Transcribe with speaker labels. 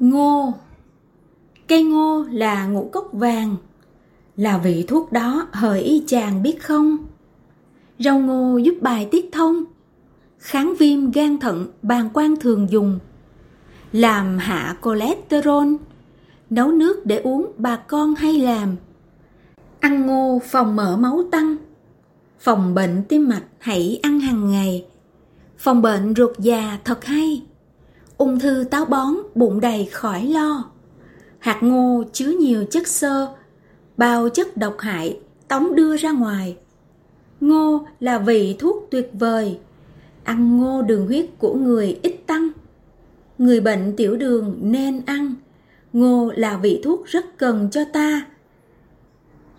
Speaker 1: Ngô. Cây ngô là ngũ cốc vàng. Là vị thuốc đó hỡi y chàng biết không? Rau ngô giúp bài tiết thông. Kháng viêm gan thận bàn quang thường dùng. Làm hạ cholesterol. Nấu nước để uống bà con hay làm. Ăn ngô phòng mỡ máu tăng. Phòng bệnh tim mạch hãy ăn hàng ngày. Phòng bệnh ruột già thật hay ung thư táo bón, bụng đầy khỏi lo. Hạt ngô chứa nhiều chất xơ, bao chất độc hại, tống đưa ra ngoài. Ngô là vị thuốc tuyệt vời. Ăn ngô đường huyết của người ít tăng. Người bệnh tiểu đường nên ăn. Ngô là vị thuốc rất cần cho ta